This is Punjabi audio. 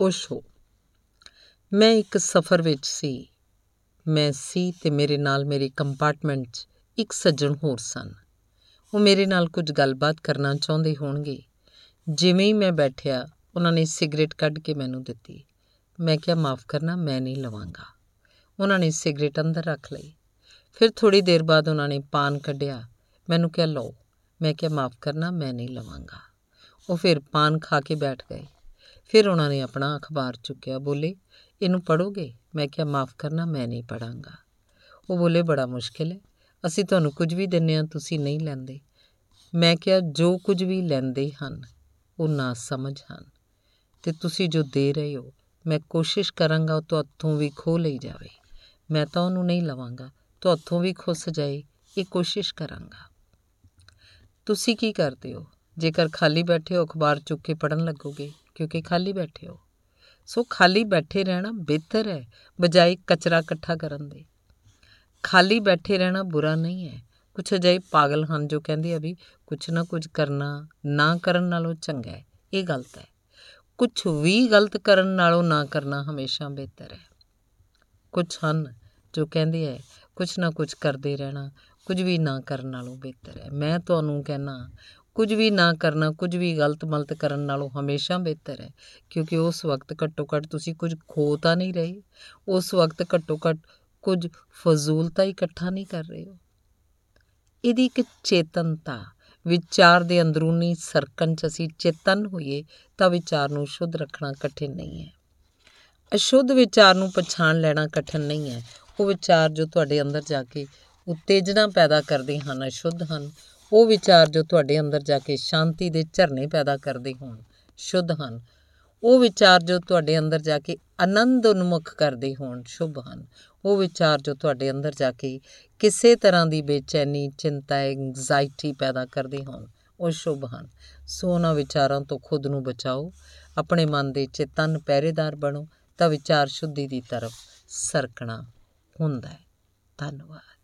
ਓਸ਼ੋ ਮੈਂ ਇੱਕ ਸਫ਼ਰ ਵਿੱਚ ਸੀ। ਮੈਂ ਸੀ ਤੇ ਮੇਰੇ ਨਾਲ ਮੇਰੇ ਕੰਪਾਰਟਮੈਂਟ 'ਚ ਇੱਕ ਸੱਜਣ ਹੋਰ ਸਨ। ਉਹ ਮੇਰੇ ਨਾਲ ਕੁਝ ਗੱਲਬਾਤ ਕਰਨਾ ਚਾਹੁੰਦੇ ਹੋਣਗੇ। ਜਿਵੇਂ ਹੀ ਮੈਂ ਬੈਠਿਆ, ਉਹਨਾਂ ਨੇ ਸਿਗਰਟ ਕੱਢ ਕੇ ਮੈਨੂੰ ਦਿੱਤੀ। ਮੈਂ ਕਿਹਾ, ਮਾਫ ਕਰਨਾ, ਮੈਂ ਨਹੀਂ ਲਵਾਂਗਾ। ਉਹਨਾਂ ਨੇ ਸਿਗਰਟ ਅੰਦਰ ਰੱਖ ਲਈ। ਫਿਰ ਥੋੜੀ ਦੇਰ ਬਾਅਦ ਉਹਨਾਂ ਨੇ ਪਾਨ ਕੱਢਿਆ। ਮੈਨੂੰ ਕਿਹਾ, ਲਓ। ਮੈਂ ਕਿਹਾ, ਮਾਫ ਕਰਨਾ, ਮੈਂ ਨਹੀਂ ਲਵਾਂਗਾ। ਉਹ ਫਿਰ ਪਾਨ ਖਾ ਕੇ ਬੈਠ ਗਏ। ਫਿਰ ਉਹਨਾਂ ਨੇ ਆਪਣਾ ਅਖਬਾਰ ਚੁੱਕਿਆ, ਬੋਲੇ, ਇਹਨੂੰ ਪੜੋਗੇ ਮੈਂ ਕਿਹਾ, ਮਾਫ ਕਰਨਾ, ਮੈਂ ਨਹੀਂ ਪੜਾਂਗਾ ਉਹ ਬੋਲੇ, ਬੜਾ ਮੁਸ਼ਕਿਲ ਹੈ। ਅਸੀਂ ਤੁਹਾਨੂੰ ਕੁਝ ਵੀ ਦਿੰਨੇ ਆ ਤੁਸੀਂ ਨਹੀਂ ਲੈਂਦੇ। ਮੈਂ ਕਿਹਾ, ਜੋ ਕੁਝ ਵੀ ਲੈਂਦੇ ਹਨ, ਉਹ ਨਾ ਸਮਝ ਹਨ। ਤੇ ਤੁਸੀਂ ਜੋ ਦੇ ਰਹੇ ਹੋ, ਮੈਂ ਕੋਸ਼ਿਸ਼ ਕਰਾਂਗਾ ਉਹ ਤੁਹਾਥੋਂ ਵੀ ਖੋ ਲਈ ਜਾਵੇ। ਮੈਂ ਤਾਂ ਉਹਨੂੰ ਨਹੀਂ ਲਵਾਂਗਾ, ਤੁਹਾਥੋਂ ਵੀ ਖੁੱਸ ਜਾਏ, ਇਹ ਕੋਸ਼ਿਸ਼ ਕਰਾਂਗਾ। ਤੁਸੀਂ ਕੀ ਕਰਦੇ ਹੋ? ਜੇਕਰ ਖਾਲੀ ਬੈਠੇ ਹੋ, ਅਖਬਾਰ ਚੁੱਕ ਕੇ ਪੜਨ ਲੱਗੋਗੇ, ਕਿਉਂਕਿ ਖਾਲੀ ਬੈਠੇ ਹੋ। ਸੋ ਖਾਲੀ ਬੈਠੇ ਰਹਿਣਾ ਬਿਹਤਰ ਹੈ, ਬਜਾਏ ਕਚਰਾ ਇਕੱਠਾ ਕਰਨ ਦੇ। ਖਾਲੀ ਬੈਠੇ ਰਹਿਣਾ ਬੁਰਾ ਨਹੀਂ ਹੈ। ਕੁਝ ਅਜਿਹੇ ਪਾਗਲ ਹਨ ਜੋ ਕਹਿੰਦੇ ਆ ਵੀ ਕੁਝ ਨਾ ਕੁਝ ਕਰਨਾ ਨਾ ਕਰਨ ਨਾਲੋਂ ਚੰਗਾ ਹੈ, ਇਹ ਗਲਤ ਹੈ। ਕੁਝ ਵੀ ਗਲਤ ਕਰਨ ਨਾਲੋਂ ਨਾ ਕਰਨਾ ਹਮੇਸ਼ਾ ਬਿਹਤਰ ਹੈ। ਕੁਝ ਹਨ ਜੋ ਕਹਿੰਦੇ ਹੈ ਕੁਝ ਨਾ ਕੁਝ ਕਰਦੇ ਰਹਿਣਾ, ਕੁਝ ਵੀ ਨਾ ਕਰਨ ਨਾਲੋਂ ਬਿਹਤਰ ਹੈ। ਮੈਂ ਤੁਹਾਨੂੰ ਕਹਿਣਾ ਕੁਝ ਵੀ ਨਾ ਕਰਨਾ, ਕੁਝ ਵੀ ਗਲਤ ਮਲਤ ਕਰਨ ਨਾਲੋਂ ਹਮੇਸ਼ਾ ਬਿਹਤਰ ਹੈ, ਕਿਉਂਕਿ ਉਸ ਵਕਤ ਘੱਟੋ ਘੱਟ ਤੁਸੀਂ ਕੁਝ ਖੋ ਤਾਂ ਨਹੀਂ ਰਹੇ, ਉਸ ਵਕਤ ਘੱਟੋ ਘੱਟ ਕੁਝ ਫਜ਼ੂਲ ਤਾਂ ਇਕੱਠਾ ਨਹੀਂ ਕਰ ਰਹੇ ਹੋ। ਇਹਦੀ ਇੱਕ ਚੇਤਨਤਾ, ਵਿਚਾਰ ਦੇ ਅੰਦਰੂਨੀ ਸਰਕਣ ਚ ਅਸੀਂ ਚੇਤਨ ਹੋਈਏ, ਤਾਂ ਵਿਚਾਰ ਨੂੰ ਸ਼ੁੱਧ ਰੱਖਣਾ ਕਠਿਨ ਨਹੀਂ ਹੈ। ਅਸ਼ੁੱਧ ਵਿਚਾਰ ਨੂੰ ਪਛਾਣ ਲੈਣਾ ਕਠਿਨ ਨਹੀਂ ਹੈ। ਉਹ ਵਿਚਾਰ ਜੋ ਤੁਹਾਡੇ ਅੰਦਰ ਜਾ ਕੇ ਉਤੇਜਨਾ ਪੈਦਾ ਕਰਦੇ ਹਨ, ਅਸ਼ੁੱਧ ਹਨ, ਉਹ ਵਿਚਾਰ ਜੋ ਤੁਹਾਡੇ ਅੰਦਰ ਜਾ ਕੇ ਸ਼ਾਂਤੀ ਦੇ ਝਰਨੇ ਪੈਦਾ ਕਰਦੇ ਹੋਣ, ਸ਼ੁੱਧ ਹਨ। ਉਹ ਵਿਚਾਰ ਜੋ ਤੁਹਾਡੇ ਅੰਦਰ ਜਾ ਕੇ ਆਨੰਦ ਉਨਮੁਖ ਕਰਦੇ ਹੋਣ, ਸ਼ੁਭ ਹਨ। ਉਹ ਵਿਚਾਰ ਜੋ ਤੁਹਾਡੇ ਅੰਦਰ ਜਾ ਕੇ ਕਿਸੇ ਤਰ੍ਹਾਂ ਦੀ ਬੇਚੈਨੀ, ਚਿੰਤਾ ਐਂਗਜ਼ਾਇਟੀ ਪੈਦਾ ਕਰਦੇ ਹੋਣ, ਉਹ ਸ਼ੁਭ ਹਨ। ਸੋ ਉਹਨਾਂ ਵਿਚਾਰਾਂ ਤੋਂ ਖੁਦ ਨੂੰ ਬਚਾਓ, ਆਪਣੇ ਮਨ ਦੇ ਚੇਤਨ ਪਹਿਰੇਦਾਰ ਬਣੋ, ਤਾਂ ਵਿਚਾਰ ਸ਼ੁੱਧੀ ਦੀ ਤਰਫ ਸਰਕਣਾ। ਹੁੰਦਾ ਹੈ ਧੰਨਵਾਦ